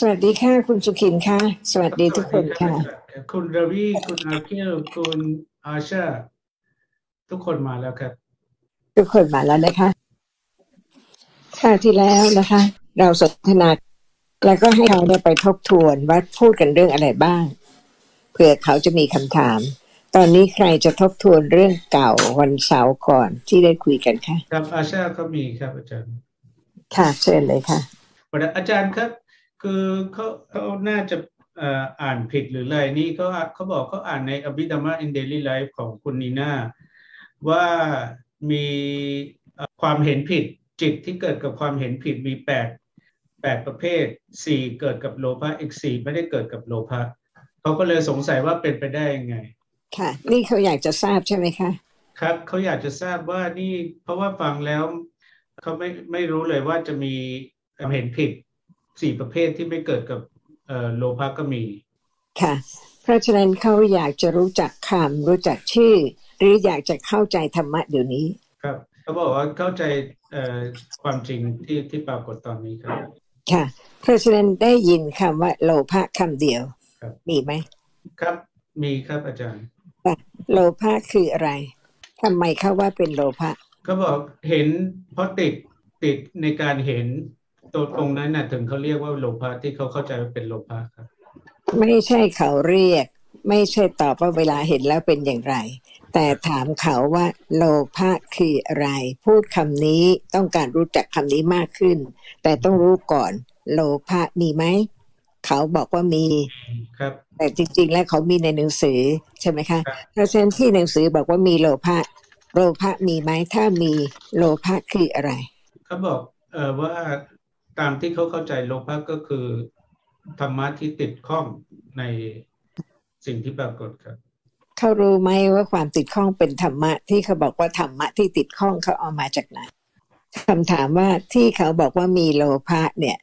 สวัสดีค่ะ คุณสุขินค่ะ สวัสดีทุกคนค่ะ คุณรวีคุณอาเคียวคุณอาชาทุกคนมาแล้วครับ ทุกคนมาแล้วนะคะค่ะที่แล้วนะคะ เราสนทนาแล้วก็ให้เขาได้ไปทบทวนว่าพูดกันเรื่องอะไรบ้างเผื่อเขาจะมีคำถาม ตอนนี้ใครจะทบทวนเรื่องเก่าวันเสาร์ก่อนที่ได้คุยกันค่ะครับอาชาก็มีครับอาจารย์ ค่ะเชิญเลยค่ะอาจารย์ครับ คือเขาเขาน่าจะอ่านผิดหรืออะไรนี่เขาเขาบอกเขาอ่านในอภิธรรมะ in daily life ของคุณนีน่าว่ามีความเห็นผิดจิตที่เกิดกับความเห็นผิดมีแปดแปดประเภทสี่เกิดกับโลภะอีกสี่ไม่ได้เกิดกับโลภะเขาก็เลยสงสัยว่าเป็นไปได้ยังไง ค่ะ นี่เขาอยากจะทราบใช่ไหมคะครับเขาอยากจะทราบว่านี่เพราะว่าฟังแล้วเขาไม่ไม่รู้เลยว่าจะมีความเห็นผิด สี่ประเภทที่ไม่เกิดกับโลภะก็มี ค่ะ เพราะฉะนั้นเขาอยากจะรู้จักคำรู้จักชื่อ หรืออยากจะเข้าใจธรรมะเดี๋ยวนี้ ครับเขาบอกว่าเข้าใจความจริงที่ที่ปรากฏตอนนี้ครับ ค่ะ เพราะฉะนั้นได้ยินคำว่า โลภะคำเดียวครับมีไหม ครับมีครับอาจารย์ โลภะคืออะไรทำไมเขาว่าเป็นโลภะเขาบอกเห็นเพราะติดติดในการเห็น ตัวตรงนั้นน่ะถึงเขาเรียกว่าโลภะที่เขาเข้าใจว่าเป็นโลภะครับ ไม่ใช่เขาเรียก ไม่ใช่ตอบว่าเวลาเห็นแล้วเป็นอย่างไร แต่ถามเขาว่าโลภะคืออะไร พูดคำนี้ต้องการรู้จักคำนี้มากขึ้น แต่ต้องรู้ก่อน โลภะมีไหมเขาบอกว่ามีครับ แต่จริง ๆ แล้วเขามีในหนังสือใช่ไหมคะเพราะฉะนั้นที่หนังสือบอกว่ามีโลภะโลภะมีไหมถ้ามีโลภะคืออะไรเขาบอกเออว่า ตามที่เขาเข้าใจโลภะก็คือธรรมะที่ติดข้องในสิ่งที่ปรากฏครับเขารู้ไหมว่าความติดข้องเป็นธรรมะที่เขาบอกว่าธรรมะที่ติดข้องเขาเอามาจากไหนคำถามว่าที่เขาบอกว่ามีโลภะเนี่ย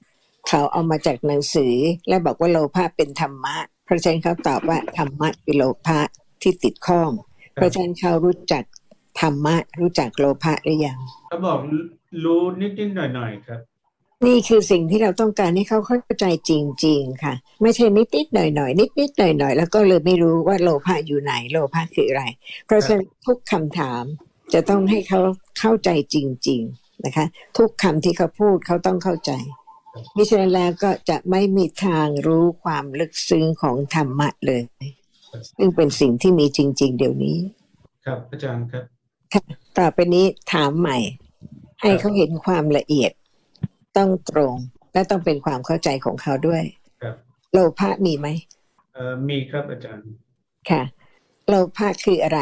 เขาเอามาจากหนังสือ และบอกว่าโลภะเป็นธรรมะ เพราะฉะนั้นเขาตอบว่าธรรมะคือโลภะที่ติดข้อง เพราะฉะนั้นเขารู้จักธรรมะรู้จักโลภะหรือยังเขาบอกรู้นิดๆหน่อยๆครับ นี่คือสิ่งที่เราต้องการให้เขาเข้าใจจริง ๆ ค่ะ ไม่ใช่นิดๆหน่อยๆนิดๆหน่อยๆแล้วก็เลยไม่รู้ว่าโลภะอยู่ไหนโลภะคืออะไร เพราะฉะนั้นทุกคำถามจะต้องให้เขาเข้าใจจริง ๆนะคะ ทุกคำที่เขาพูดเขาต้องเข้าใจมิฉะนั้นแล้วก็จะไม่มีทางรู้ความลึกซึ้งของธรรมะเลย ซึ่งเป็นสิ่งที่มีจริง ๆ เดี๋ยวนี้ ครับอาจารย์ครับต่อไปนี้ถามใหม่ ให้เขาเห็นความละเอียด ต้องตรง และต้องเป็นความเข้าใจของเขาด้วยครับโลภะมีไหมเอ่อมีครับอาจารย์ ค่ะ โลภะคืออะไร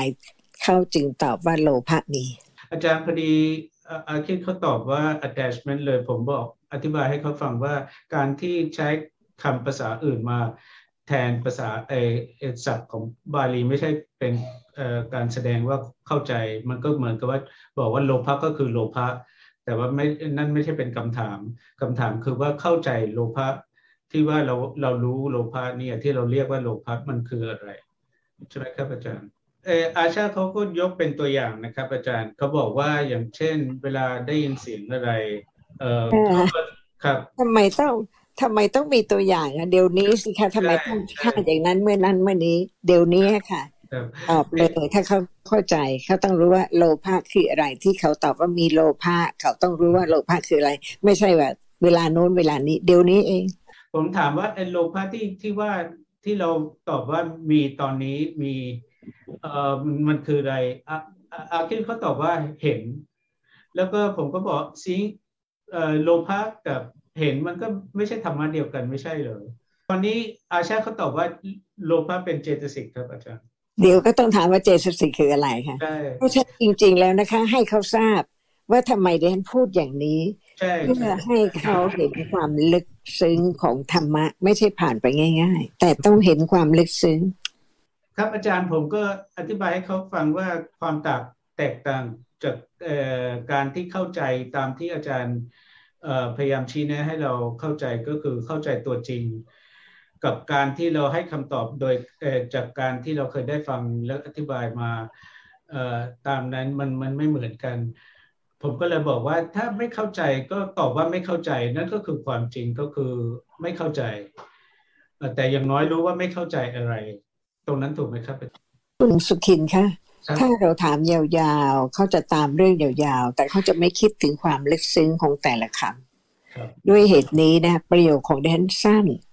เขาจึงตอบว่าโลภะมี อาจารย์พอดีอาคิดเขาตอบว่า attachment เลยผมบอกอธิบายให้เขาฟังว่าการที่ใช้คำภาษาอื่นมาแทนภาษาเออศัพท์ของบาลีไม่ใช่เป็นการแสดงว่าเข้าใจมันก็เหมือนกับว่าบอกว่าโลภะก็คือโลภะ แต่ว่าไม่นั่นไม่ใช่เป็นคำถามคำถามคือว่าเข้าใจโลภะที่ว่าเราเรารู้โลภะเนี่ยที่เราเรียกว่าโลภะมันคืออะไรใช่ไหมครับอาจารย์เอออาชาเขาก็ยกเป็นตัวอย่างนะครับ อาจารย์เขาบอกว่าอย่างเช่น เวลาได้ยินเสียงอะไร เออครับทำไมต้องทำไมต้องมีตัวอย่างอะเดี๋ยวนี้สิคะทำไมต้องฆ่าอย่างนั้นเมื่อนั้นเมื่อนี้ เดี๋ยวนี้ค่ะ ตอบเลยถ้าเขาเข้าใจเขาต้องรู้ว่าโลภะคืออะไร ที่เขาตอบว่ามีโลภะเขาต้องรู้ว่าโลภะคืออะไร ไม่ใช่ว่า เวลาโน้นเวลานี้ เดี๋ยวนี้เอง ผมถามว่าไอ้โลภะที่ที่ว่าที่เราตอบว่ามีตอนนี้มีเอ่อมันคืออะไรอาอาคิดเขาตอบว่าเห็น แล้วก็ผมก็บอกซิเอ่อโลภะกับเห็นมันก็ไม่ใช่ธรรมะเดียวกันไม่ใช่เลยตอนนี้อาชาเขาตอบว่าโลภะเป็นเจตสิกครับอาจารย์ เดี๋ยวก็ต้องถามว่าเจตสิกคืออะไรค่ะใช่เพราะฉะนั้นจริง ๆ แล้วนะคะ ให้เขาทราบว่าทำไมเดนพูดอย่างนี้ใช่เพื่อให้เขาเห็นความลึกซึ้งของธรรมะ ไม่ใช่ผ่านไปง่าย ๆ แต่ต้องเห็นความลึกซึ้ง ครับอาจารย์ผมก็อธิบายให้เขาฟังว่าความต่างแตกต่างจากการที่เข้าใจตามที่อาจารย์พยายามชี้แนะให้เราเข้าใจก็คือเข้าใจตัวจริง กับการที่เราให้คำตอบโดยจากการที่เราเคยได้ฟังและอธิบายมาตามนั้นมันมันไม่เหมือนกัน ผมก็เลยบอกว่าถ้าไม่เข้าใจก็ตอบว่าไม่เข้าใจนั่นก็คือความจริงก็คือไม่เข้าใจเอ่อแต่อย่างน้อยรู้ว่าไม่เข้าใจอะไร ตรงนั้นถูกไหมครับคุณสุขินคะครับถ้าเราถามยาวๆ เขาจะตามเรื่องยาวๆ แต่เขาจะไม่คิดถึงความลึกซึ้งของแต่ละคครับำด้วยเหตุนี้นะประโยคของดิฉันสั้นครับ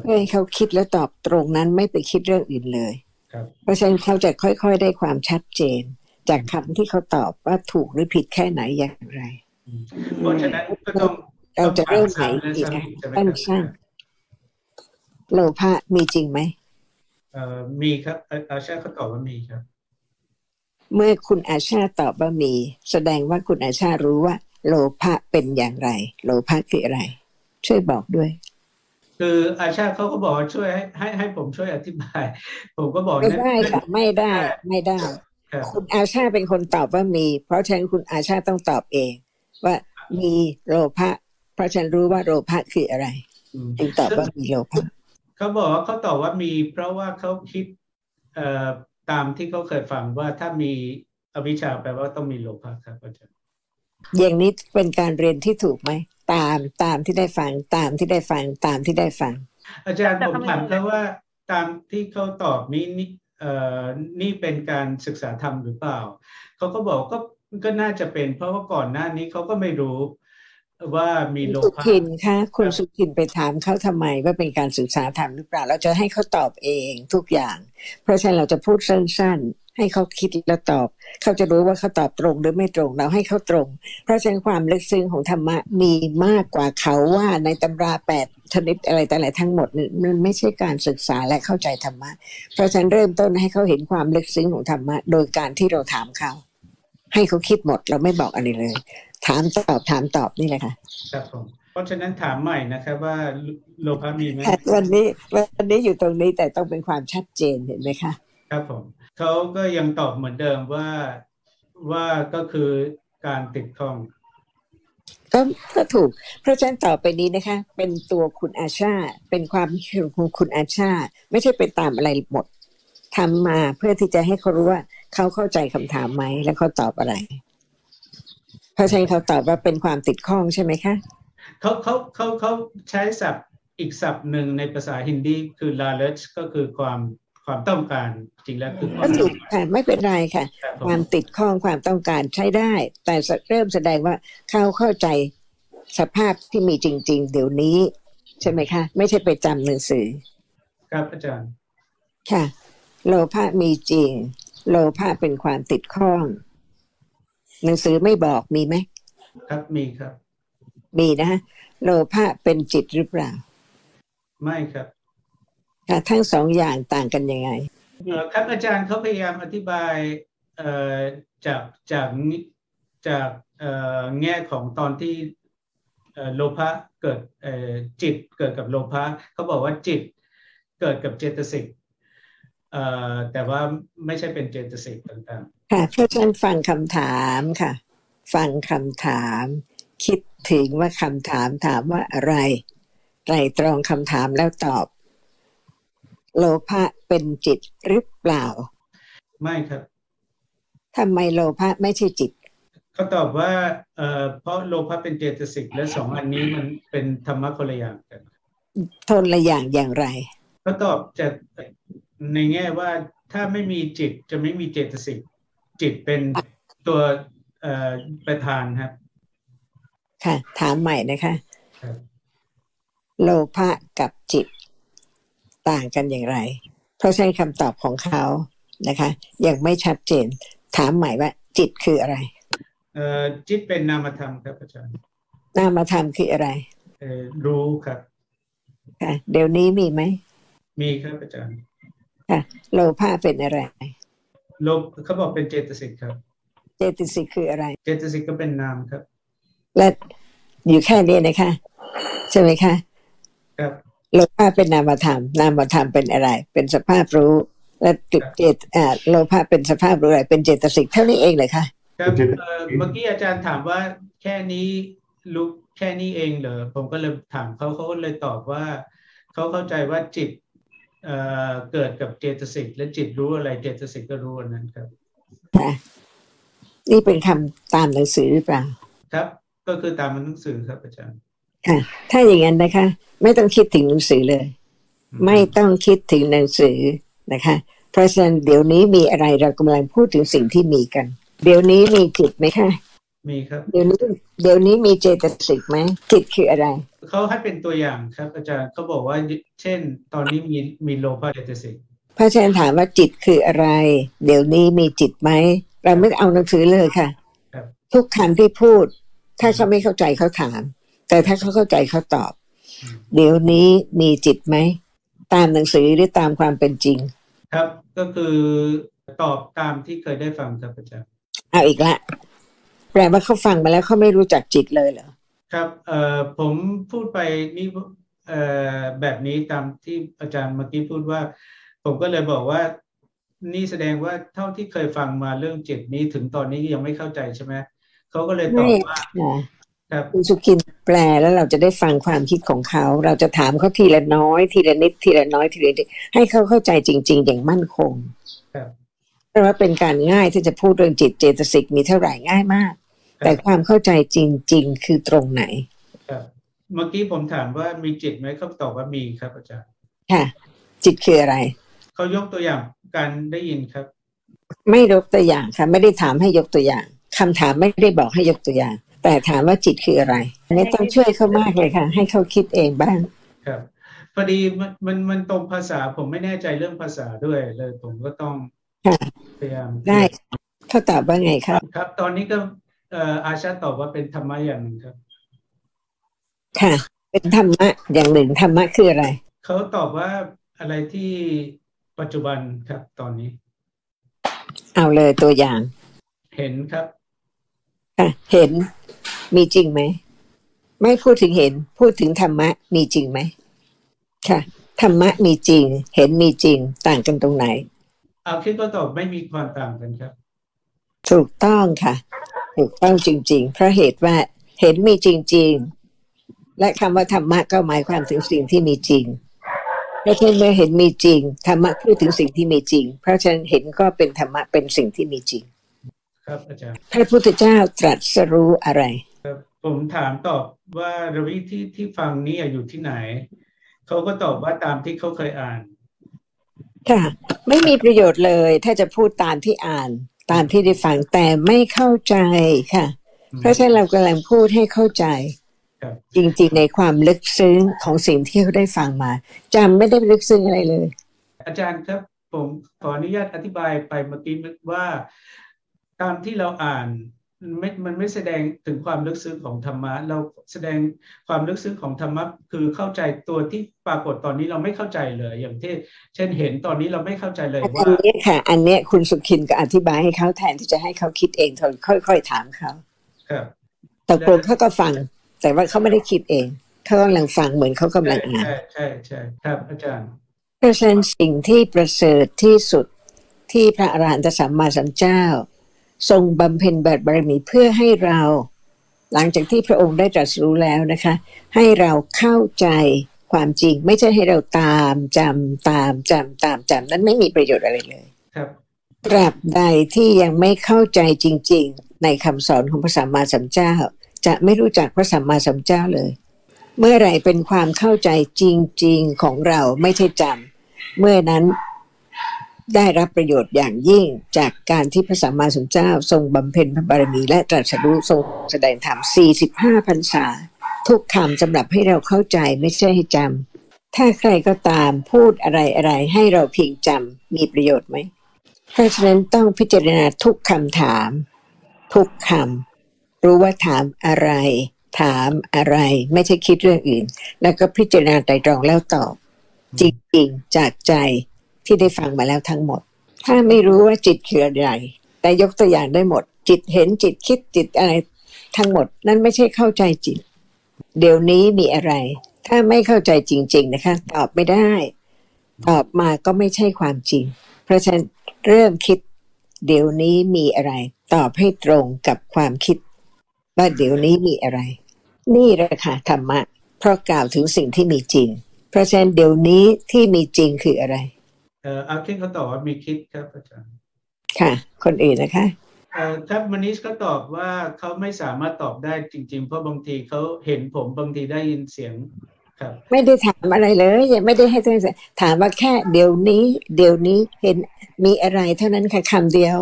เพื่อให้เขาคิดแล้วตอบตรงนั้นไม่ไปคิดเรื่องอื่นเลยครับเพราะฉะนั้นเขาจะค่อย ๆ ได้ความชัดเจน จากคำที่เขาตอบว่าถูกหรือผิดแค่ไหนอย่างไรอืมเพราะฉะนั้นก็ต้องเราจะเริ่มไหนต้องดีถาคะซ้ำใช่ไหมครับสั้นๆโลภะมีจริงไหมเอ่อมีครับอาอาชาเขาตอบว่ามีครับ เมื่อคุณอาชาตอบว่ามี แสดงว่าคุณอาชารู้ว่า โลภะเป็นอย่างไร โลภะคืออะไร ช่วยบอกด้วย คืออาชาเขาก็บอกว่าช่วยให้ให้ให้ผมช่วยอธิบาย ผมก็บอกไม่นะได้ค่ะไม่ได้ไม่ได้ครับคุณอาชาเป็นคนตอบว่ามี เพราะฉะนั้นคุณอาชาต้องตอบเอง ว่ามีโลภะเพราะฉันรู้ว่าโลภะคืออะไรอืมจึงตอบว่ามีโลภะเขาบอกว่าเขาตอบว่ามี เพราะว่าเขาคิดเอ่อตามที่เขาเคยฟังว่าถ้ามีอวิชชาแปลว่าต้องมีโลภะครับอาจารย์อย่างนี้เป็นการเรียนที่ถูกไหม ตามตามที่ได้ฟังตามที่ได้ฟังตามที่ได้ฟัง อาจารย์แต่ผมทำไมถามเขาว่าตามที่เขาตอบนี้นี่เอ่อนี่เป็นการศึกษาธรรมหรือเปล่าเขาก็บอกก็ก็น่าจะเป็น เพราะว่าก่อนหน้านี้เขาก็ไม่รู้ว่ามีคุณโลสุภะขินคะคุณครับสุขินไปถามเขาทำไมว่าเป็นการศึกษาธรรมหรือเปล่า เราจะให้เขาตอบเองทุกอย่าง เพราะฉะนั้นเราจะพูดสั้นๆให้เขาคิดแล้วตอบ เขาจะรู้ว่าเขาตอบตรงหรือไม่ตรงเราให้เขาตรง เพราะฉะนั้นความลึกซึ้งของธรรมะมีมากกว่าเขาว่าในตำราแปดชนิดอะไรแต่อะไรทั้งหมดนี่มันไม่ใช่การศึกษาและเข้าใจธรรมะ เพราะฉะนั้นเริ่มต้นให้เขาเห็นความลึกซึ้งของธรรมะ โดยการที่เราถามเขา ให้เขาคิดหมดเราไม่บอกอะไรเลย ถามตอบถามตอบนี่แหละค่ะครับผมเพราะฉะนั้นถามใหม่นะครับว่าโลภะมีไหมค่ะวันนี้วันนี้อยู่ตรงนี้แต่ต้องเป็นความชัดเจนเห็นไหมคะ ครับผม เขาก็ยังตอบเหมือนเดิมว่าว่าก็คือการติดข้องก็ก็ถูก เพราะฉะนั้นต่อไปนี้นะคะ เป็นตัวคุณอาชา เป็นความคิดของคุณอาชา ไม่ใช่ไปตามอะไรหมดทำมาเพื่อที่จะให้เขารู้ว่าเขาเข้าใจคำถามไหมแล้วเขาตอบอะไร เพราะฉะนั้นเขาตอบว่าเป็นความติดข้องใช่ไหมคะเขาเขาเขาเขาใช้ศัพท์อีกศัพท์หนึ่งในภาษาฮินดีคือ knowledge ก็คือความ ความต้องการจริงแล้วคือควาก็มถูกค่ะไม่เป็นไรค่ะครับผความมติดข้องความต้องการใช้ได้ แต่เริ่มแสดงว่าเขาเข้าใจสภาพที่มีจริง ๆ เดี๋ยวนี้ ใช่ไหมคะ ไม่ใช่ไปจำหนังสือ ครับอาจารย์ ค่ะ โลภะมีจริง โลภะเป็นความติดข้อง หนังสือไม่บอกมีไหมครับมีครับ มีนะฮะโลภะเป็นจิตหรือเปล่า ไม่ครับค่ะ ทั้งสองอย่างต่างกันยังไงเอ่อครับอาจารย์เขาพยายามอธิบายเอ่อจากจากจากเอ่อแง่ของตอนที่เอ่อโลภะเกิดเอ่อจิตเกิดกับโลภะเขาบอกว่าจิตเกิดกับเจตสิกเอ่อแต่ว่าไม่ใช่เป็นเจตสิกต่างค่ะเพราะฉะนั้นฟังคำถามค่ะ ฟังคำถาม คิดถึงว่าคำถามถามว่าอะไรไตรตรองคำถามแล้วตอบ โลภะเป็นจิตหรือเปล่าๆไม่ครับทำไมโลภะไม่ใช่จิตเขาตอบว่าเอ่อเพราะโลภะเป็นเจตสิกและสองอันนี้มันเป็นธรรมะคนละอย่างกันทนละอย่างอย่างไรเขาตอบจากในแง่ว่าถ้าไม่มีจิตจะไม่มีเจตสิกจิตเป็นตัวเอ่อประธานครับ ค่ะ ถามใหม่นะคะครับโลภะกับจิต ต่างกันอย่างไร เพราะใช้คำตอบของเขานะคะ ยังไม่ชัดเจน ถามใหม่ว่า จิตคืออะไรเอ่อจิตเป็นนามธรรมครับอาจารย์นามธรรมคืออะไรเอ่อรู้ครับค่ะเดี๋ยวนี้มีไหมมีครับอาจารย์ค่ะโลภะเป็นอะไรโลภเขาบอกเป็นเจตสิกครับ เจตสิกคืออะไร เจตสิกก็เป็นนามครับ และอยู่แค่นี้นะคะ ใช่ไหมคะ ครับ โลภะเป็นนามธรรม นามธรรมเป็นอะไร เป็นสภาพรู้ และจุดเจตอ่าโลภะเป็นสภาพรู้อะไรเป็นเจตสิกเท่านี้เองเลยค่ะครับเอ่อเมื่อกี้อาจารย์ถามว่าแค่นี้รู้แค่นี้เองเหรอผมก็เลยถามเขาเขาก็เลยตอบว่าเขาเข้าใจว่าจิตเอ่อเกิดกับเจตสิกและจิตรู้อะไรเจตสิกก็รู้อันนั้นครับค่ะนี่เป็นคำตามหนังสือหรือเปล่าครับ ก็คือตามหนังสือครับอาจารย์ ค่ะ ถ้าอย่างนั้นนะคะ ไม่ต้องคิดถึงหนังสือเลย ไม่ต้องคิดถึงหนังสือนะคะ เพราะฉะนั้นเดี๋ยวนี้มีอะไรเรากำลังพูดถึงสิ่งที่มีกัน เดี๋ยวนี้มีจิตไหมคะมีครับเดี๋ยวนี้เดี๋ยวนี้มีเจตสิกไหมจิตคืออะไรเขาให้เป็นตัวอย่างครับ อาจารย์เขาบอกว่าเช่น ตอนนี้มีมีโลภะเจตสิกพระอาจารย์ถามว่าจิตคืออะไร เดี๋ยวนี้มีจิตไหมเราไม่เอาหนังสือเลยค่ะครับทุกคำที่พูด ถ้าเขาไม่เข้าใจเขาถาม แต่ถ้าเขาเข้าใจเขาตอบอืมเดี๋ยวนี้มีจิตไหม ตามหนังสือหรือตามความเป็นจริง ครับก็คือตอบตามที่เคยได้ฟังครับอาจารย์เอาอีกละแปลว่าเขาฟังมาแล้วเขาไม่รู้จักจิตเลยเหรอครับเอ่อผมพูดไปนี่เอ่อแบบนี้ตามที่อาจารย์เมื่อกี้พูดว่า ผมก็เลยบอกว่านี่แสดงว่าเท่าที่เคยฟังมาเรื่องจิตนี้ถึงตอนนี้ยังไม่เข้าใจใช่ไหมเขาก็เลยตอบว่า ค่ะครับคุณสุขินแปลแล้วเราจะได้ฟังความคิดของเขา เราจะถามเขาทีละน้อย ทีละนิด ทีละน้อยทีละนิดให้เขาเข้าใจจริง ๆ อย่างมั่นคงครับเพราะว่าเป็นการง่ายที่จะพูดเรื่องจิตเจตสิกมีเท่าไหร่ง่ายมาก แต่ความเข้าใจจริง ๆ คือตรงไหนครับเมื่อกี้ผมถามว่ามีจิตไหมเขาตอบว่ามีครับอาจารย์ค่ะ จิตคืออะไรเขายกตัวอย่างการได้ยินครับ ไม่ยกตัวอย่างค่ะ ไม่ได้ถามให้ยกตัวอย่างคำถามไม่ได้บอกให้ยกตัวอย่าง แต่ถามว่าจิตคืออะไรอันนี้ต้องช่วยเขามากเลยค่ะ ให้เขาคิดเองบ้าง ครับพอดีมันมันมันตรงภาษาผมไม่แน่ใจเรื่องภาษาด้วยเลยผมก็ต้องค่ะพยายามได้เขาตอบว่าไงครับ ครับ ตอนนี้ก็เอ่ออาชาตอบว่าเป็นธรรมะอย่างหนึ่งครับ ค่ะ เป็นธรรมะอย่างหนึ่งธรรมะคืออะไรเขาตอบว่าอะไรที่ปัจจุบันครับตอนนี้ เอาเลยตัวอย่าง เห็นครับ ค่ะ เห็น มีจริงไหม ไม่พูดถึงเห็น พูดถึงธรรมะ มีจริงไหม ค่ะ ธรรมะมีจริง เห็นมีจริง ต่างกันตรงไหน เอาคิดว่าตอบไม่มีความต่างกันครับ ถูกต้องค่ะ ถูกต้องจริง ๆ เพราะเหตุว่าเห็นมีจริง ๆ และคำว่าธรรมะก็หมายความถึงสิ่งที่มีจริงเพราะฉะนั้นเมื่อเห็นมีจริงธรรมะพูดถึงสิ่งที่มีจริง เพราะฉะนั้นเห็นก็เป็นธรรมะเป็นสิ่งที่มีจริง ครับอาจารย์พระพุทธเจ้าตรัสรู้อะไร ผมถามตอบว่าระวิที่ที่ฟังนี้อยู่ที่ไหน เขาก็ตอบว่าตามที่เขาเคยอ่าน ค่ะ ไม่มีประโยชน์เลย ถ้าจะพูดตามที่อ่าน ตามที่ได้ฟังแต่ไม่เข้าใจค่ะ เพราะฉะนั้นเรากำลังพูดให้เข้าใจครับจริงๆในความลึกซึ้งของสิ่งที่เขาได้ฟังมาจำไม่ได้ลึกซึ้งอะไรเลย อาจารย์ครับ ผมขออนุญาตอธิบายไปเมื่อกี้ว่า ตามที่เราอ่านมันไม่มันไม่แสดงถึงความลึกซึ้งของธรรมะ เราแสดงความลึกซึ้งของธรรมะคือเข้าใจตัวที่ปรากฏตอนนี้เราไม่เข้าใจเลย อย่างที่เช่นเห็นตอนนี้เราไม่เข้าใจเลยอันว่านี้ค่ะ อันเนี้ยคุณสุขินก็อธิบายให้เขาแทนที่จะให้เขาคิดเองเธอค่อยๆถามเขาครับตกลงเขาก็ฟัง แต่ว่าเขาไม่ได้คิดเองเขากำลังฟังเหมือนเขากำลังอ่านใช่ใช่ใช่ครับอาจารย์เพราะฉะนั้นสิ่งที่ประเสริฐที่สุดที่พระอรหันตสัมมาสัมพุทธเจ้า ทรงบำเพ็ญบารมีเพื่อให้เรา หลังจากที่พระองค์ได้ตรัสรู้แล้วนะคะ ให้เราเข้าใจความจริงไม่ใช่ให้เราตามจำตามจำตามจำนั้นไม่มีประโยชน์อะไรเลย ครับตราบใดที่ยังไม่เข้าใจจริง ๆ ในคำสอนของพระสัมมาสัมพุทธเจ้า จะไม่รู้จักพระสัมมาสัมพุทธเจ้าเลย เมื่อไหร่เป็นความเข้าใจจริง ๆ ของเราไม่ใช่จำเมื่อนั้น ได้รับประโยชน์อย่างยิ่งจากการที่พระสัมมาสัมพุทธเจ้า ทรงบำเพ็ญพระบารมีและตรัสรู้ทรงแสดงธรรม 45 พรรษา ทุกคำสำหรับให้เราเข้าใจไม่ใช่ให้จำ ถ้าใครก็ตามพูดอะไรอะไรให้เราเพียงจำมีประโยชน์ไหม เพราะฉะนั้นต้องพิจารณาทุกคำถาม ทุกคำรู้ว่าถามอะไร ถามอะไรไม่ใช่คิดเรื่องอื่น แล้วก็พิจารณาไตรตรองแล้วตอบ จริงๆจากใจ ที่ได้ฟังมาแล้วทั้งหมด ถ้าไม่รู้ว่าจิตคืออะไร แต่ยกตัวอย่างได้หมด จิตเห็นจิตคิดจิตอะไรทั้งหมด นั่นไม่ใช่เข้าใจจิต เดี๋ยวนี้มีอะไร ถ้าไม่เข้าใจจริง ๆ นะคะ ตอบไม่ได้ ตอบมาก็ไม่ใช่ความจริง เพราะฉะนั้นเริ่มคิด เดี๋ยวนี้มีอะไร ตอบให้ตรงกับความคิด ว่าเดี๋ยวนี้มีอะไร นี่แหละค่ะธรรมะเพราะกล่าวถึงสิ่งที่มีจริง เพราะฉะนั้นเดี๋ยวนี้ที่มีจริงคืออะไร เอ่ออาคิดเขาตอบว่ามีคิดครับอาจารย์ค่ะ คนอื่นนะคะเอ่อครับมนิชก็ตอบว่าเขาไม่สามารถตอบได้จริง ๆ เพราะบางทีเขาเห็นผมบางทีได้ยินเสียงครับ ไม่ได้ถามอะไรเลยยังไม่ได้ให้ท่านถามว่าแค่เดี๋ยวนี้ เดี๋ยวนี้เห็นมีอะไรเท่านั้นค่ะคำเดียว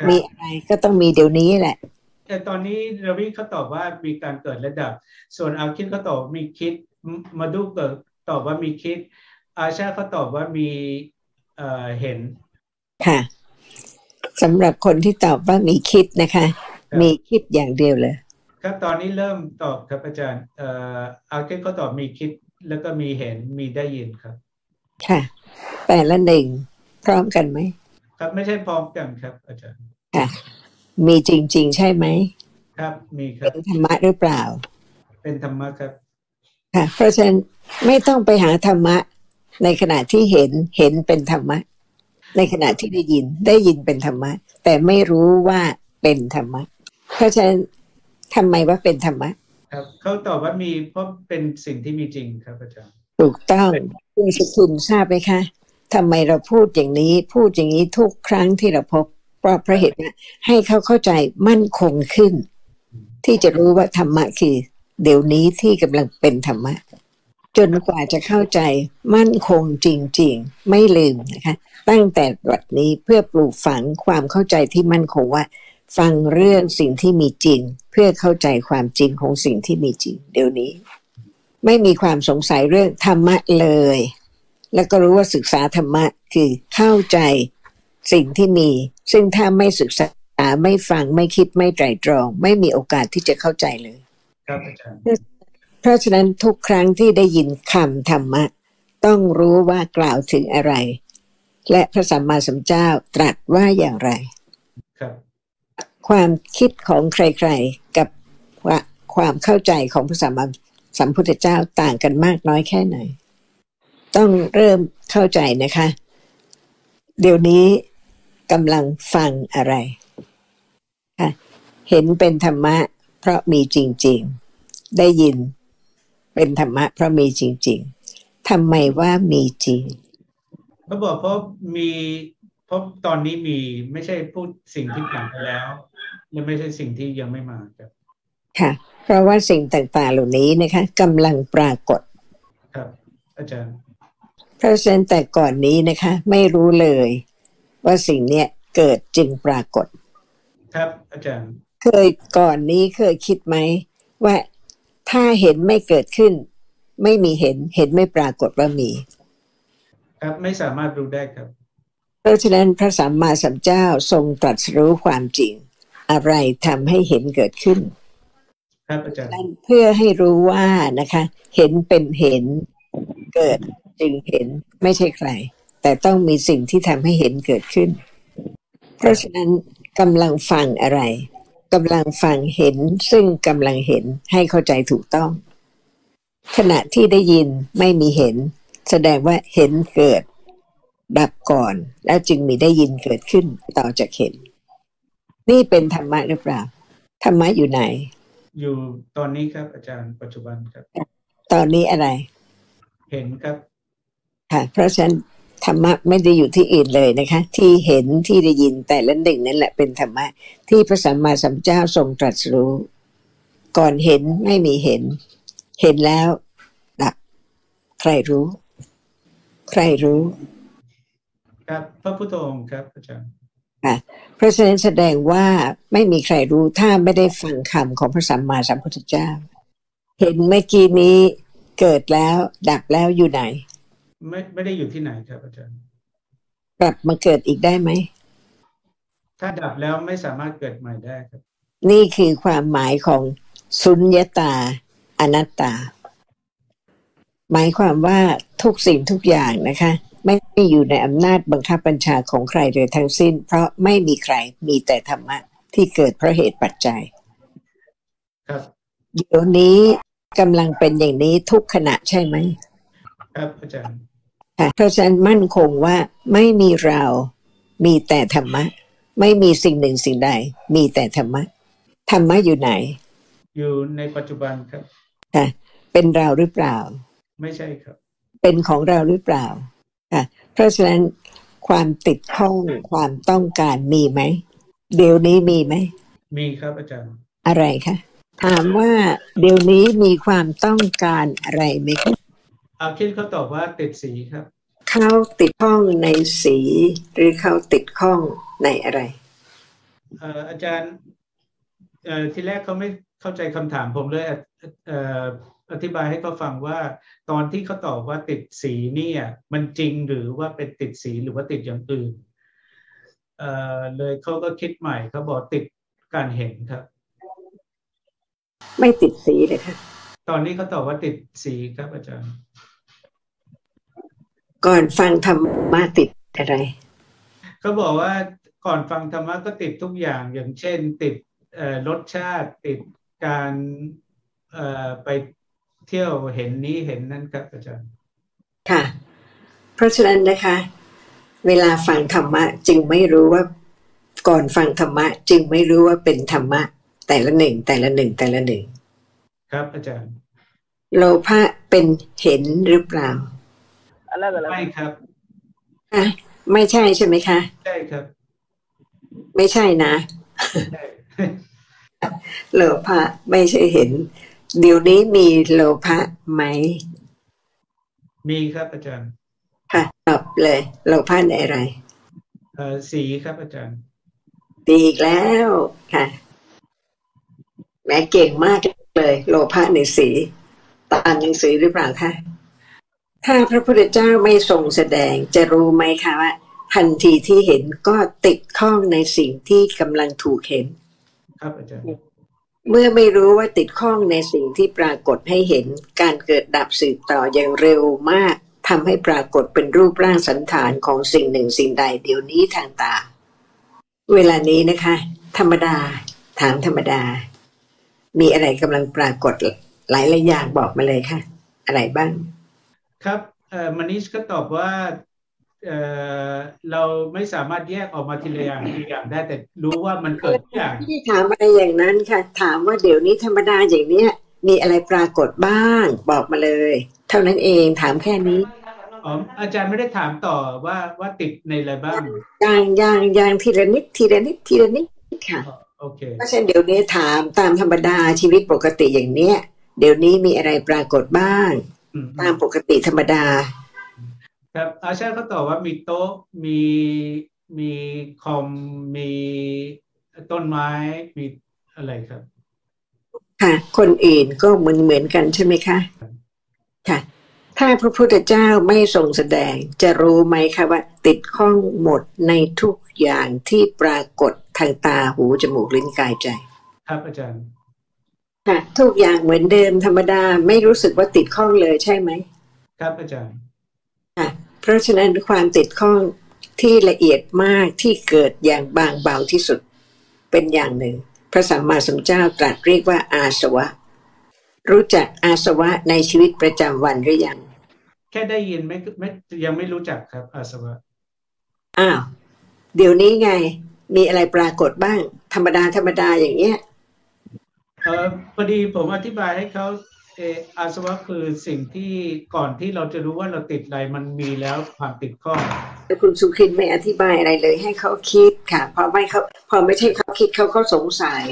ครับ มีอะไรก็ต้องมีเดี๋ยวนี้แหละ แต่ตอนนี้รวิเขาตอบว่ามีการเกิดระดับ ส่วนอาคิดเขาตอบมีคิดมมาดูเกิดตอบว่ามีคิด อาชาเขาตอบว่ามี เอ่อเห็น ค่ะสำหรับคนที่ตอบว่ามีคิดนะคะครับมีคิดอย่างเดียวเลยครับตอนนี้เริ่มตอบครับอาจารย์เอ่ออาคิดเขาตอบมีคิดแล้วก็มีเห็นมีได้ยินครับ ค่ะแต่ละหนึ่งพร้อมกันไหมครับไม่ใช่พร้อมกันครับ อาจารย์ค่ะ มีจริง ๆ ใช่ไหมครับ มีครัเป็บนธรรมะหรือเปล่า เป็นธรรมะครับ ค่ะ เพราะฉะนั้นไม่ต้องไปหาธรรมะ ในขณะที่เห็นเห็นเป็นธรรมะ ในขณะที่ได้ยินได้ยินเป็นธรรมะ แต่ไม่รู้ว่าเป็นธรรมะเพราะฉะนั้นทำไมว่าเป็นธรรมะครับเขาตอบว่ามีเพราะเป็นสิ่งที่มีจริงครับอาจารย์ถูกต้องคุณสุคุณทราบไหมคะทำไมเราพูดอย่างนี้พูดอย่างนี้ทุกครั้งที่เราพบเพราะเพราะเหตุว่าให้เขาเข้าใจมั่นคงขึ้น ที่จะรู้ว่าธรรมะคือ เดี๋ยวนี้ที่กำลังเป็นธรรมะ จนกว่าจะเข้าใจมั่นคงจริง ๆ ไม่ลืมนะคะ ตั้งแต่บัดนี้เพื่อปลูกฝังความเข้าใจที่มั่นคงว่า ฟังเรื่องสิ่งที่มีจริง เพื่อเข้าใจความจริงของสิ่งที่มีจริง เดี๋ยวนี้ ไม่มีความสงสัยเรื่องธรรมะเลย แล้วก็รู้ว่าศึกษาธรรมะคือเข้าใจสิ่งที่มี ซึ่งถ้าไม่ศึกษาไม่ฟังไม่คิดไม่ไตรตรอง ไม่มีโอกาสที่จะเข้าใจเลย ครับอาจารย์ เพราะฉะนั้นทุกครั้งที่ได้ยินคำธรรมะ ต้องรู้ว่ากล่าวถึงอะไร และพระสัมมาสัมพุทธเจ้าตรัสว่าอย่างไรครับความคิดของใครๆกับว่าความเข้าใจของพระสัมมาสัมพุทธเจ้าต่างกันมากน้อยแค่ไหน ต้องเริ่มเข้าใจนะคะ เดี๋ยวนี้กำลังฟังอะไรค่ะเห็นเป็นธรรมะ เพราะมีจริง ๆ ได้ยิน เป็นธรรมะเพราะมีจริง ๆทำไมว่ามีจริงเขาบอกเพราะมีเพราะตอนนี้มีไม่ใช่พูดสิ่งที่ผ่านไปแล้วและไม่ใช่สิ่งที่ยังไม่มาครับค่ะ เพราะว่าสิ่งต่างๆเหล่านี้นะคะกำลังปรากฏ ครับ อาจารย์เพราะฉะนั้นแต่ก่อนนี้นะคะ ไม่รู้เลย ว่าสิ่งเนี้ยเกิดจึงปรากฏ ครับ อาจารย์ เคยก่อนนี้เคยคิดไหมว่า ถ้าเห็นไม่เกิดขึ้น ไม่มีเห็นเห็นไม่ปรากฏว่ามี ครับไม่สามารถรู้ได้ครับ เพราะฉะนั้นพระสัมมาสัมพุทธเจ้าทรงตรัสรู้ความจริง อะไรทำให้เห็นเกิดขึ้น ครับอาจารย์นั่นเพื่อให้รู้ว่านะคะ เห็นเป็นเห็นเกิดจึงเห็นไม่ใช่ใคร แต่ต้องมีสิ่งที่ทำให้เห็นเกิดขึ้น เพราะฉะนั้นกำลังฟังอะไร กำลังฟังเห็น ซึ่งกำลังเห็นให้เข้าใจถูกต้อง ขณะที่ได้ยินไม่มีเห็น แสดงว่าเห็นเกิด ดับก่อน แล้วจึงมีได้ยินเกิดขึ้นต่อจากเห็น นี่เป็นธรรมะหรือเปล่าธรรมะอยู่ไหน อยู่ตอนนี้ครับอาจารย์ปัจจุบันครับ ตอนนี้อะไร เห็นครับค่ะเพราะฉะนั้น ธรรมะไม่ได้อยู่ที่อื่นเลยนะคะ ที่เห็นที่ได้ยินแต่ละหนึ่งนั่นแหละเป็นธรรมะ ที่พระสัมมาสัมพุทธเจ้าทรงตรัสรู้ ก่อนเห็นไม่มีเห็น เห็นแล้วดับใครรู้ ใครรู้ ครับพระพุทธองค์ครับอาจารย์เพราะฉะนั้นแสดงว่าไม่มีใครรู้ถ้าไม่ได้ฟังคำของพระสัมมาสัมพุทธเจ้า เห็นเมื่อกี้นี้เกิดแล้วดับแล้วอยู่ไหน ไม่ไม่ได้อยู่ที่ไหนครับอาจารย์กลับมาเกิดอีกได้ไหม ถ้าดับแล้วไม่สามารถเกิดใหม่ได้ครับ นี่คือความหมายของสุญญตาอนัตตา หมายความว่าทุกสิ่งทุกอย่างนะคะ ไม่ได้อยู่ในอำนาจบังคับบัญชาของใครเลยทั้งสิ้น เพราะไม่มีใครมีแต่ธรรมะที่เกิดเพราะเหตุปัจจัย ครับเดี๋ยวนี้กำลังเป็นอย่างนี้ทุกขณะใช่ไหม ครับอาจารย์ ค่ะเพราะฉะนั้นมั่นคงว่าไม่มีเรา มีแต่ธรรมะ ไม่มีสิ่งหนึ่งสิ่งใด มีแต่ธรรมะ ธรรมะอยู่ไหน อยู่ในปัจจุบันครับ ค่ะ เป็นเราหรือเปล่า ไม่ใช่ครับ เป็นของเราหรือเปล่า ค่ะ เพราะฉะนั้นความติดข้องความต้องการมีไหม เดี๋ยวนี้มีไหม มีครับอาจารย์ อะไรคะ ถามว่าเดี๋ยวนี้มีความต้องการอะไรไหมคะ อาคิดเขาตอบว่าติดสีครับ เขาติดข้องในสี หรือเขาติดข้องในอะไรเอ่ออาจารย์เอ่อที่แรกเขาไม่เข้าใจคำถามผมเลยเอ่ออธิบายให้เขาฟังว่าตอนที่เขาตอบว่าติดสีเนี่ยมันจริงหรือว่าเป็นติดสีหรือว่าติดอย่างอื่นเอ่อเลยเขาก็คิดใหม่เขาบอกติดการเห็นครับ ไม่ติดสีเลยค่ะตอนนี้เขาตอบว่าติดสีครับอาจารย์ ก่อนฟังธรรมะติดอะไรเขาบอกว่าก่อนฟังธรรมะก็ติดทุกอย่างอย่างเช่น ติดเอ่อรสชาติติดการเอ่อไปเที่ยวเห็นนี้เห็นนั่นครับอาจารย์ค่ะ เพราะฉะนั้นนะคะ เวลาฟังธรรมะจึงไม่รู้ว่าก่อนฟังธรรมะ จึงไม่รู้ว่าเป็นธรรมะ แต่ละหนึ่งแต่ละหนึ่งแต่ละหนึ่ง ครับอาจารย์ โลภะเป็นเห็นหรือเปล่า अलग अलग ไม่ครับ อ่ะไม่ใช่ใช่ไหมคะ ใช่ครับ ไม่ใช่นะ ใช่ โลภะไม่ใช่เห็น เดี๋ยวนี้มีโลภะไหม มีครับอาจารย์ ค่ะตอบเลย โลภะในอะไร เอ่อสีครับอาจารย์ ดีอีกแล้วค่ะแหม่เก่งมากเลย โลภะในสีตามหนังสือหรือเปล่าคะ ถ้าพระพุทธเจ้าไม่ทรงแสดงจะรู้ไหมคะว่าทันทีที่เห็นก็ติดข้องในสิ่งที่กำลังถูกเห็น ครับอาจารย์ เมื่อไม่รู้ว่าติดข้องในสิ่งที่ปรากฏให้เห็น การเกิดดับสืบต่ออย่างเร็วมากทำให้ปรากฏเป็นรูปร่างสันฐานของสิ่งหนึ่งสิ่งใดเดี๋ยวนี้ทางตา เวลานี้นะคะ ธรรมดา ถามธรรมดา มีอะไรกำลังปรากฏหลายหลายๆอย่างบอกมาเลยค่ะ อะไรบ้าง ครับเอ่อมนิชก็ตอบว่าเอ่อเราไม่สามารถแยกออกมาทีละอย่างทีละอย่างได้แต่รู้ว่ามันเกิดทุกอย่างที่ถามอะไรอย่างนั้นค่ะ ถามว่าเดี๋ยวนี้ธรรมดาอย่างเนี้ยมีอะไรปรากฏบ้างบอกมาเลย เท่านั้นเองถามแค่นี้อ๋ออาจารย์ไม่ได้ถามต่อว่าว่าติดในอะไรบ้างอย่างอย่างอย่างทีละนิดทีละนิดทีละนิดค่ะโอเคเพราะฉะนั้นเดี๋ยวนี้ถามตามธรรมดาชีวิตปกติอย่างเนี้ยเดี๋ยวนี้มีอะไรปรากฏบ้างอืม ตามปกติธรรมดา ครับอาชาเขาตอบว่ามีโต๊ะมีมีคอมมีต้นไม้มีอะไรครับ ค่ะ คนอื่นก็เหมือนเหมือนกันใช่ไหมคะค่ะ ถ้าพระพุทธเจ้าไม่ทรงแสดง จะรู้ไหมคะว่า ติดข้องหมดในทุกอย่างที่ปรากฏทางตาหูจมูกลิ้นกายใจ ครับอาจารย์ ค่ะทุกอย่างเหมือนเดิมธรรมดาไม่รู้สึกว่าติดข้องเลยใช่ไหมครับอาจารย์ค่ะเพราะฉะนั้นความติดข้องที่ละเอียดมากที่เกิดอย่างบางเบาที่สุดเป็นอย่างหนึ่ง พระสัมมาสัมพุทธเจ้าตรัสเรียกว่าอาสวะ รู้จักอาสวะในชีวิตประจำวันหรือยัง แค่ได้ยินไม่ไม่ยังไม่รู้จักครับ อาสวะอ้าวเดี๋ยวนี้ไงมีอะไรปรากฏบ้าง ธรรมดาธรรมดาอย่างเงี้ย เออพอดีผมอธิบายให้เขาเอออาสวะคือสิ่งที่ก่อนที่เราจะรู้ว่าเราติดอะไรมันมีแล้วความติดข้องแต่คุณสุขินไม่อธิบายอะไรเลย ให้เขาคิดค่ะ พอไม่เขาพอไม่ใช่เขาคิดเขาก็สงสัย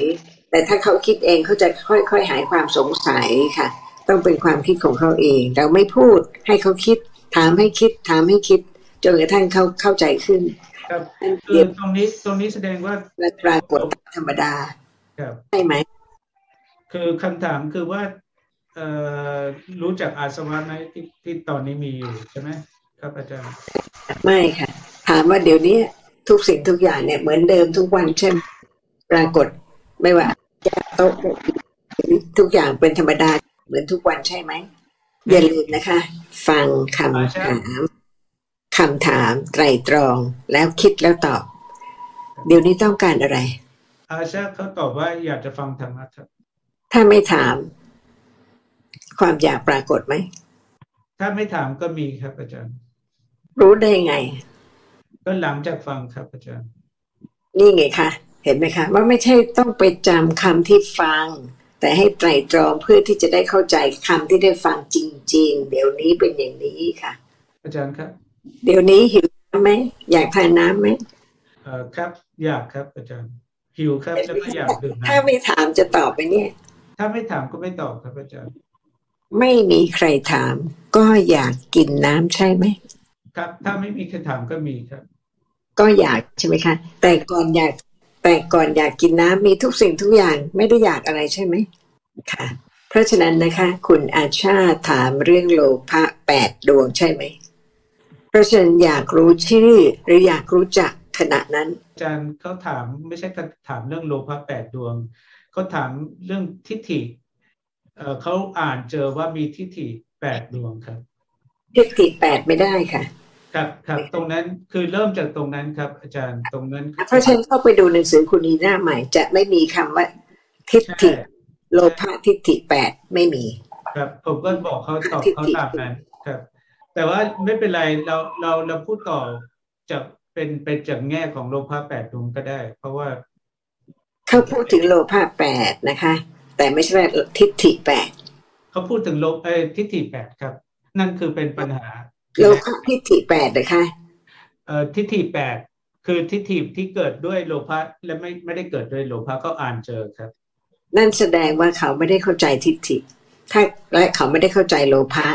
แต่ถ้าเขาคิดเองเขาจะค่อย ๆ หายความสงสัยค่ะ ต้องเป็นความคิดของเขาเอง เราไม่พูดให้เขาคิด ถามให้คิด ถามให้คิดจนกระทั่งเขาเข้าใจขึ้นครับนั่นคืเดีอยวตรงนี้ตรงนี้แสดงว่าและปรากฏธรรมดาครับใช่ไหม คือคำถามคือว่าเอ่อรู้จักอาสวะไหมที่ที่ตอนนี้มีอยู่ใช่ไหมครับอาจารย์ ไม่ค่ะ ถามว่าเดี๋ยวนี้ทุกสิ่งทุกอย่างเนี่ยเหมือนเดิมทุกวันเช่นปรากฏไม่ว่าจะโต๊ะทุกอย่างเป็นธรรมดาเหมือนทุกวันใช่ไหมอย่าลืมนะคะ ฟังคำถามคำถามไตรตรองแล้วคิดแล้วตอบ เดี๋ยวนี้ต้องการอะไร อาชาเขาตอบว่าอยากจะฟังธรรมะครับ ถ้าไม่ถาม ความอยากปรากฏไหม ถ้าไม่ถามก็มีครับอาจารย์ รู้ได้ไง ก็หลังจากฟังครับอาจารย์ นี่ไงคะเห็นไหมคะ ว่าไม่ใช่ต้องไปจำคำที่ฟัง แต่ให้ไตรตรองเพื่อที่จะได้เข้าใจคำที่ได้ฟังจริง ๆ เดี๋ยวนี้เป็นอย่างนี้ค่ะ อาจารย์ครับ เดี๋ยวนี้หิวน้ำไหมอยากทานน้ำไหมเอ่อครับ อยากครับอาจารย์หิวครับแล้วก็อยากดื่มถ้าน้ำไม่ถามจะตอบไปเนี่ย ถ้าไม่ถามก็ไม่ตอบครับอาจารย์ ไม่มีใครถาม ก็อยากกินน้ำใช่ไหมครับ ถ้าไม่มีใครถามก็มีครับ ก็อยากใช่ไหมคะ แต่ก่อนอยากแต่ก่อนอยากกินน้ำมีทุกสิ่งทุกอย่างไม่ได้อยากอะไรใช่ไหมค่ะ เพราะฉะนั้นนะคะ คุณอาชาถามเรื่องโลภะแปดดวงใช่ไหมเพราะฉะนั้นอยากรู้ชื่อหรืออยากรู้จักขณะนั้นอาจารย์เขาถามไม่ใช่การถามเรื่องโลภะแปดดวง เขาถามเรื่องทิฏฐิเอ่อเขาอ่านเจอว่ามีทิฏฐิแปดดวงครับ ทิฏฐิแปดไม่ได้ค่ะ ครับครับตรงนั้นคือเริ่มจากตรงนั้นครับ อาจารย์ตรงนั้นเพราะฉะนั้นเข้าไปดูหนังสือคุณนีหน้าใหม่ จะไม่มีคำว่า ทิฏฐิใช่โลภะทิฏฐิแปดไม่มี ครับ ผมก็บอกเขาตอบทิฏฐิเขาตามนั้นครับ แต่ว่าไม่เป็นไรเราเราเราพูดต่อจากเป็นเป็นจากแง่ของโลภะแปดดวงก็ได้ เพราะว่า เขาพูดถึงโลภะแปดนะคะ แต่ไม่ใช่ว่าทิฏฐิแปดเขาพูดถึงโลเออทิฏฐิแปดครับ นั่นคือเป็นปัญหา โลภะทิฏฐิแปดนะคะเอ่อทิฏฐิแปดคือทิฏฐิที่เกิดด้วยโลภะและไม่ไม่ได้เกิดด้วยโลภะเขาอ่านเจอครับ นั่นแสดงว่าเขาไม่ได้เข้าใจทิฏฐิ ถ้าและเขาไม่ได้เข้าใจโลภะ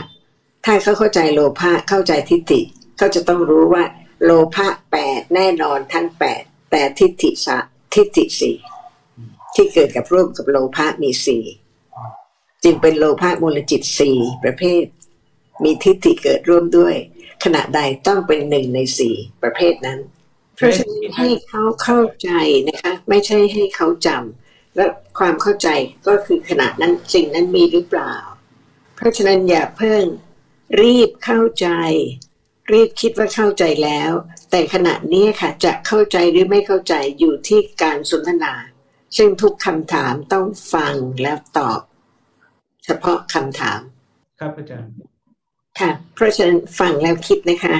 ถ้าเขาเข้าใจโลภะเข้าใจทิฏฐิเขาจะต้องรู้ว่า โลภะแปดแน่นอนทั้งแปดแต่ทิฏฐิสะทิฏฐิสี่ ที่เกิดกับร่วมกับโลภะมีสี่จึงเป็นโลภะมูลจิตสี่ประเภท มีทิฏฐิเกิดร่วมด้วย ขณะใดต้องเป็นหนึ่งในสี่ประเภทนั้น เพราะฉะนั้นให้เขาเข้าใจนะคะ ไม่ใช่ให้เขาจำและความเข้าใจก็คือขณะนั้นสิ่งนั้นมีหรือเปล่า เพราะฉะนั้นอย่าเพิ่งรีบเข้าใจ รีบคิดว่าเข้าใจแล้ว แต่ขณะนี้ค่ะ จะเข้าใจหรือไม่เข้าใจอยู่ที่การสนทนา ซึ่งทุกคำถามต้องฟังแล้วตอบ เฉพาะคำถาม ครับอาจารย์ ค่ะ เพราะฉะนั้นฟังแล้วคิดนะคะ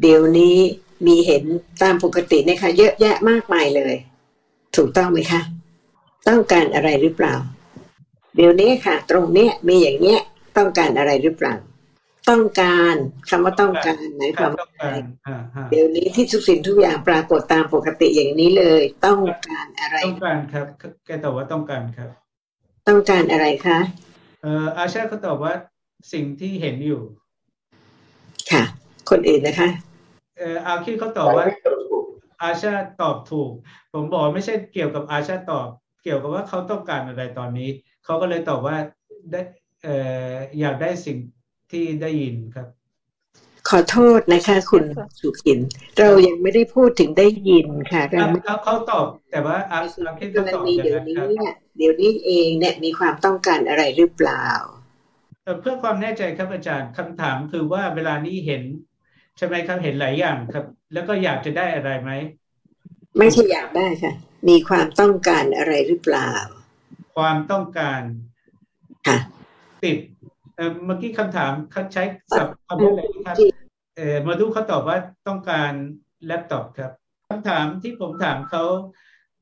เดี๋ยวนี้มีเห็นตามปกตินะคะ เยอะแยะมากมายเลย ถูกต้องไหมคะ ต้องการอะไรหรือเปล่า เดี๋ยวนี้ค่ะ ตรงเนี้ยมีอย่างเนี้ยต้องการอะไรหรือเปล่า ต้องการคำว่าต้องการหมายคครัวาบมต้ว่าองการอ่าฮะเดี๋ยวนี้ที่ทุกสิ่งทุกอย่างปรากฏตามปกติอย่างนี้เลย ต้องการอะไร ต้องการครับ แกตอบว่าต้องการครับ ต้องการอะไรคะเอ่ออาชาเขาตอบว่าสิ่งที่เห็นอยู่ ค่ะ คนอื่นนะคะ เอ่ออาคิดเขาตอบว่า อาชาตอบถูก ผมบอกไม่ใช่เกี่ยวกับอาชาตอบ เกี่ยวกับว่าเขาต้องการอะไรตอนนี้ เขาก็เลยตอบว่าได้เอ่ออยากได้สิ่ง ที่ได้ยินครับ ขอโทษนะคะ คุณสุขิน เรายังไม่ได้พูดถึงได้ยินค่ะเราไม่เขาเขาตอบ แต่ว่าอาอาคิดกเขารตอบณีอย่างเดี๋ยวนั้นนี้ครับเนี่ยเดี๋ยวนี้เองเนี่ยมีความต้องการอะไรหรือเปล่าเอ่อเพื่อความแน่ใจครับอาจารย์คำถามคือว่าเวลานี้เห็นใช่ไหมครับเห็นหลายอย่างครับ แล้วก็อยากจะได้อะไรไหมไม่ใช่อยากได้ค่ะ มีความต้องการอะไรหรือเปล่า ความต้องการ ค่ะ ติด เอ่อเมื่อกี้คำถามเขาใช้ศัพท์คำว่าอะไรนะครับเออมาดูเขาตอบว่าต้องการแล็ปท็อปครับคำถามที่ผมถามเขา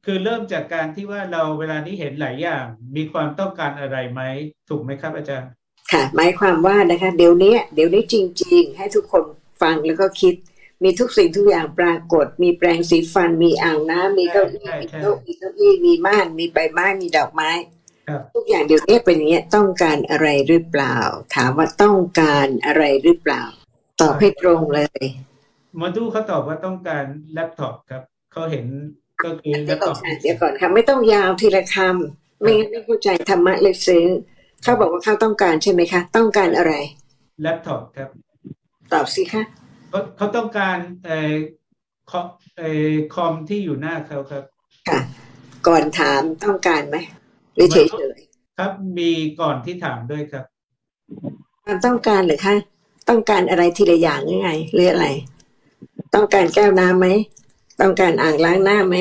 คือเริ่มจากการที่ว่าเราเวลานี้เห็นหลายอย่าง มีความต้องการอะไรไหมถูกไหมครับอาจารย์ ค่ะ หมายความว่านะคะเดี๋ยวนี้เดี๋ยวนี้จริง ๆ ให้ทุกคนฟังแล้วก็คิด มีทุกสิ่งทุกอย่างปรากฏ มีแปรงสีฟัน มีอ่างน้ำมีเก้าอี้ใช่มีใช่โต๊ะมีเก้าอี้มีม่าน มีใบไม้มีดอกไม้ครับ ทุกอย่างเดี๋ยวนี้เป็นอย่างเงี้ยต้องการอะไรหรือเปล่า ถามว่าต้องการอะไรหรือเปล่า ตอบให้ตรงเลยมาดูเขาตอบว่าต้องการแล็ปท็อปครับเขาเห็นก็คือเดี๋แล็ยวปก่ท็ออนปค่ะเดี๋ยวก่อนค่ะไม่ต้องยาวทีละคำไม่งั้นไม่เข้าใจธรรมะเลยซึ้งเขาบอกว่าเขาต้องการใช่ไหมคะ ต้องการอะไรแล็ปท็อปครับ ตอบสิคะเขาเขาต้องการเอ่อคอมเอ่อคอมที่อยู่หน้าเขาครับ ค่ะ ก่อนถามต้องการไหม หรือเฉยครับมีก่อนที่ถามด้วยครับๆความต้องการหรือคะต้องการอะไรทีละอย่างยังไงหรืออะไร ต้องการแก้วน้ำไหมต้องการอ่างล้างหน้าไหม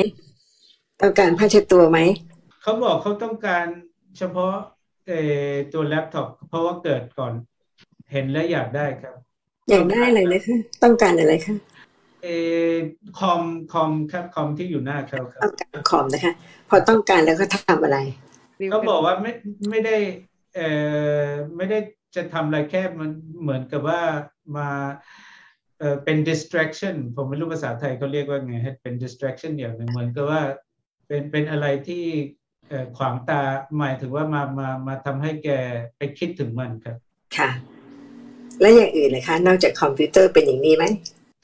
ต้องการผ้าเช็ดตัวไหมเขาบอกเขาต้องการเฉพาะเอ่อตัวแล็ปท็อปเพราะว่าเกิดก่อน เห็นและอยากได้ครับ อยากได้อะไรนะคะต้องการอะไรคะเออคอมคอมครับคอมที่อยู่หน้าเขาครัต้บองการคอมนะคะ พอต้องการแล้วก็ทำอะไร เขาบอกว่าไม่ไม่ได้เอ่อไม่ได้จะทำอะไรแค่มันเหมือนกับว่ามาเอ่อเป็น distraction ผมไม่รู้ภาษาไทยเขาเรียกว่าไงให้เป็น distraction อย่างหนึ่งเหมือนกับว่าเป็นเป็นอะไรที่ขวางตาหมายถึงว่ามามามาทำให้แกไปคิดถึงมันครับ ค่ะ และอย่างอื่นเลยคะ นอกจากคอมพิวเตอร์เป็นอย่างนี้ไหม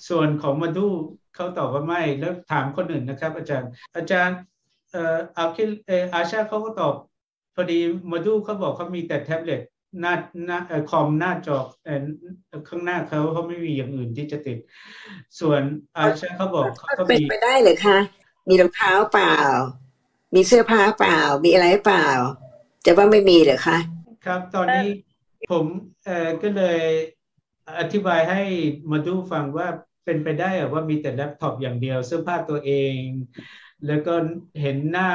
ส่วนของมาดูเขาตอบว่าไม่แล้วถามคนอื่นนะครับ อาจารย์ อาจารย์เอ่ออาคิลเอออาชาเขาก็ตอบพอดีมาดูเขาบอกเขามีแต่แท็บเล็ตหน้าหน้าคอมหน้าจอเอ่อข้างหน้าเขาเขาไม่มีอย่างอื่นที่จะติด ส่วนอาชาเขาบอกเขาเป็นไปได้เลยคะมีรองเท้าเปล่า มีเสื้อผ้าเปล่า มีอะไรเปล่า จะว่าไม่มีเหรอคะครับ ตอนนี้ผมเอ่อก็เลยอธิบายให้มาดูฟังว่าเป็นไปได้ว่ามีแต่แล็ปท็อปอย่างเดียว เสื้อผ้าตัวเอง แล้วก็เห็นหน้า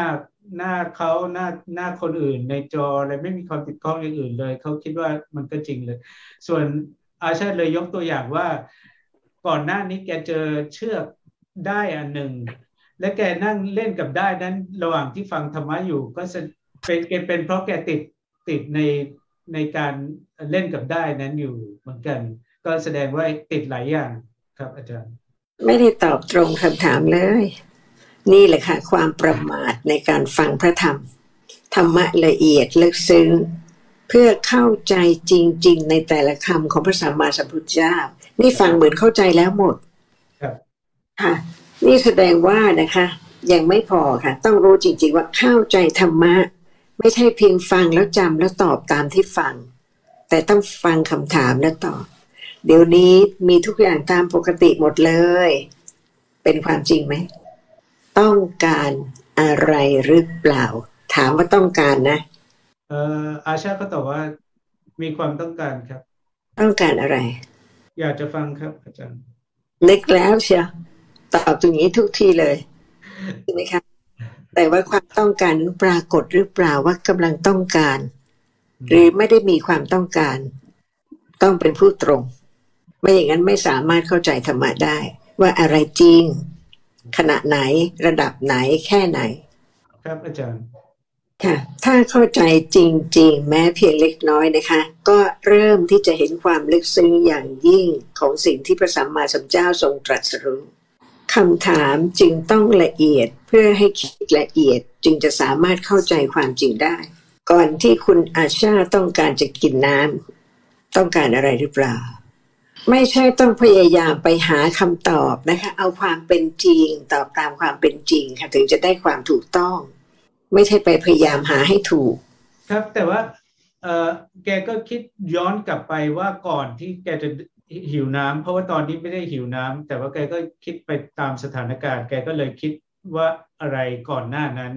หน้าเขาหน้าหน้าคนอื่น ในจออะไรไม่มีความติดข้องอย่างอื่นเลย เขาคิดว่ามันก็จริงเลย ส่วนอาชาเลยยกตัวอย่างว่า ก่อนหน้านี้แกเจอเชือกได้อันหนึ่ง และแกนั่งเล่นกับได้นั้นระหว่างที่ฟังธรรมะอยู่ ก็เป็นเป็นเพราะแกติดติดในในการเล่นกับได้นั้นอยู่เหมือนกัน ก็แสดงว่าติดหลายอย่างครับอาจารย์ ไม่ได้ตอบตรงคำถามเลย นี่แหละค่ะความประมาทในการฟังพระธรรม ธรรมะละเอียดลึกซึ้งเพื่อเข้าใจจริง ๆ ในแต่ละคำของพระสัมมาสัมพุทธเจ้า นี่ฟังเหมือนเข้าใจแล้วหมดครับค่ะ นี่แสดงว่านะคะ ยังไม่พอค่ะ ต้องรู้จริง ๆ ว่าเข้าใจธรรมะ ไม่ใช่เพียงฟังแล้วจำแล้วตอบตามที่ฟัง แต่ต้องฟังคำถามแล้วตอบเดี๋ยวนี้มีทุกอย่างตามปกติหมดเลย เป็นความจริงไหม ต้องการอะไรหรือเปล่า ถามว่าต้องการนะเอ่ออาชาก็ตอบว่ามีความต้องการครับ ต้องการอะไร อยากจะฟังครับ อาจารย์นึกแล้วเชียวตอบตรงนี้ทุกทีเลยใช่ไหมครับแต่ว่าความต้องการปรากฏหรือเปล่าว่ากำลังต้องการ หรือไม่ได้มีความต้องการ ต้องเป็นผู้ตรง ไม่อย่างนั้นไม่สามารถเข้าใจธรรมะได้ ว่าอะไรจริง ขณะไหนระดับไหนแค่ไหน ครับอาจารย์ค่ะ ถ้าเข้าใจจริง ๆ แม้เพียงเล็กน้อยนะคะ ก็เริ่มที่จะเห็นความลึกซึ้งอย่างยิ่งของสิ่งที่พระสัมมาสัมพุทธเจ้าทรงตรัสรู้คำถามจึงต้องละเอียดเพื่อให้คิดละเอียดจึงจะสามารถเข้าใจความจริงได้ ก่อนที่คุณอาชาต้องการจะกินน้ำต้องการอะไรหรือเปล่า ไม่ใช่ต้องพยายามไปหาคำตอบนะคะ เอาความเป็นจริง ตอบตามความเป็นจริงค่ะถึงจะได้ความถูกต้อง ไม่ใช่ไปพยายามหาให้ถูก ครับแต่ว่าเออแกก็คิดย้อนกลับไปว่าก่อนที่แกจะหิวน้ำเพราะว่าตอนนี้ไม่ได้หิวน้ำแต่ว่าแกก็คิดไปตามสถานการณ์ แกก็เลยคิดว่าอะไรก่อนหน้านั้น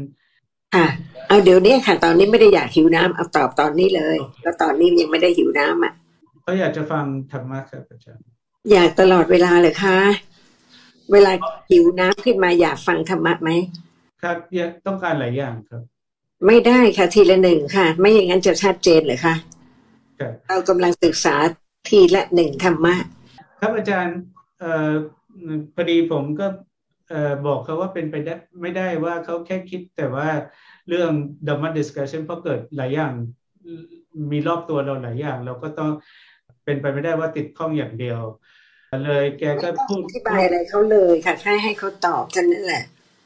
ค่ะเอาเดี๋ยวนี้ค่ะ ตอนนี้ไม่ได้อยากหิวน้ำเอาตอบตอนนี้เลย แล้วตอนนี้ยังไม่ได้หิวน้ำอะ เขาอยากจะฟังธรรมะครับอาจารย์อยากตลอดเวลาเลยคะเวลาหิวน้ำขึ้นมาอยากฟังธรรมะไหมครับอยากต้องการหลายอย่างครับ ไม่ได้ค่ะทีละหนึ่งค่ะ ไม่อย่างนั้นจะชัดเจนเลยค่ะเรากำลังศึกษาทีละหนึ่งธรรมะ ครับอาจารย์เอ่อพอดีผมก็เอ่อบอกเขาว่าเป็นไปได้ไม่ได้ว่าเขาแค่คิดแต่ว่าเรื่อง Dhamma discussion เพราะเกิดหลายอย่างมีรอบตัวเราหลายอย่าง เราก็ต้อง เป็นไปไม่ได้ว่าติดข้องอย่างเดียว เลยแกก็พูดอธิบายอะไรเขาเลยค่ะแค่ให้เขาตอบเท่านั้นแหละ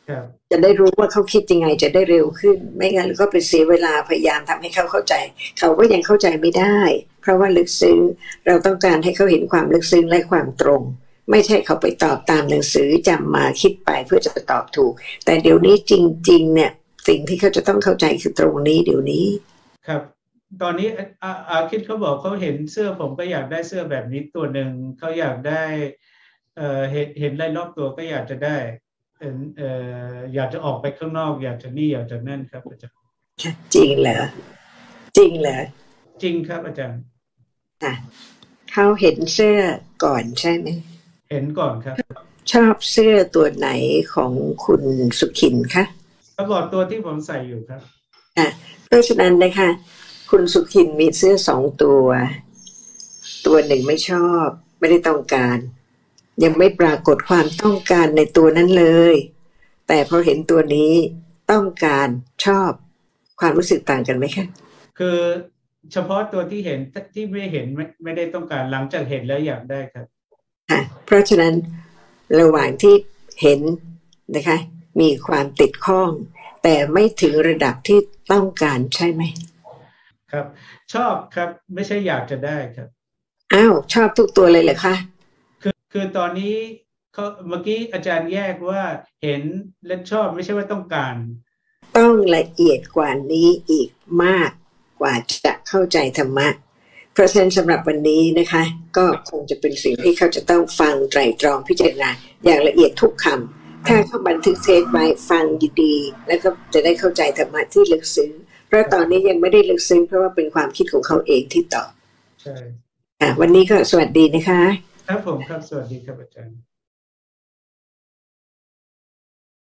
ครับจะได้รู้ว่าเขาคิดยังไงจะได้เร็วขึ้น ไม่งั้นก็ไปเสียเวลาพยายามทำให้เขาเข้าใจ เขาก็ยังเข้าใจไม่ได้ เพราะว่าลึกซึ้งเราต้องการให้เขาเห็นความลึกซึ้งและความตรง ไม่ใช่เขาไปตอบตามหนังสือจำมาคิดไปเพื่อจะตอบถูก แต่เดี๋ยวนี้จริง ๆ เนี่ย สิ่งที่เขาจะต้องเข้าใจคือตรงนี้เดี๋ยวนี้ครับ ตอนนี้อาอาคิดเขาบอกเขาเห็นเสื้อผมก็อยากได้เสื้อแบบนี้ตัวหนึ่งเขาอยากได้เอ่อเห็นเห็นไรรอบตัวก็อยากจะได้เอ่ออยากจะออกไปข้างนอก อยากจะนี่อยากจะนั่นครับอาจารย์จริงเหรอจริงเหรอจริงครับอาจารย์ค่ะเขาเห็นเสื้อก่อนใช่ไหมเห็นก่อนครับ ชอบเสื้อตัวไหนของคุณสุขินคะเขาบอกตัวที่ผมใส่อยู่ครับอะเพราะฉะนั้นนะคะ คุณสุขินมีเสื้อสองตัว ตัวหนึ่งไม่ชอบ ไม่ได้ต้องการ ยังไม่ปรากฏความต้องการในตัวนั้นเลย แต่พอเห็นตัวนี้ต้องการชอบความรู้สึกต่างกันไหมคะคือเฉพาะตัวที่เห็นที่ไม่เห็นไม่ไม่ได้ต้องการหลังจากเห็นแล้วอยากได้ครับค่ะเพราะฉะนั้นระหว่างที่เห็นนะคะ มีความติดข้อง แต่ไม่ถึงระดับที่ต้องการใช่ไหม ครับ ชอบครับไม่ใช่อยากจะได้ครับอ้าวชอบทุกตัวเลยเหรอคะคือคือตอนนี้เขาเมื่อกี้อาจารย์แยกว่าเห็นและชอบไม่ใช่ว่าต้องการ ต้องละเอียดกว่านี้อีกมากกว่าจะเข้าใจธรรมะ เพราะฉะนั้นสำหรับวันนี้นะคะ ก็คงจะเป็นสิ่งที่เขาจะต้องฟังไตรตรองพิจารณาอย่างละเอียดทุกคำถ้าเขาบันทึกเทปไว้ฟังดีๆแล้วก็จะได้เข้าใจธรรมะที่ลึกซึ้ง เพราะตอนนี้ยังไม่ได้ลึกซึ้งเพราะว่าเป็นความคิดของเขาเองที่ตอบใช่อะวันนี้ก็สวัสดีนะคะ ครับผมครับสวัสดีครับอาจารย์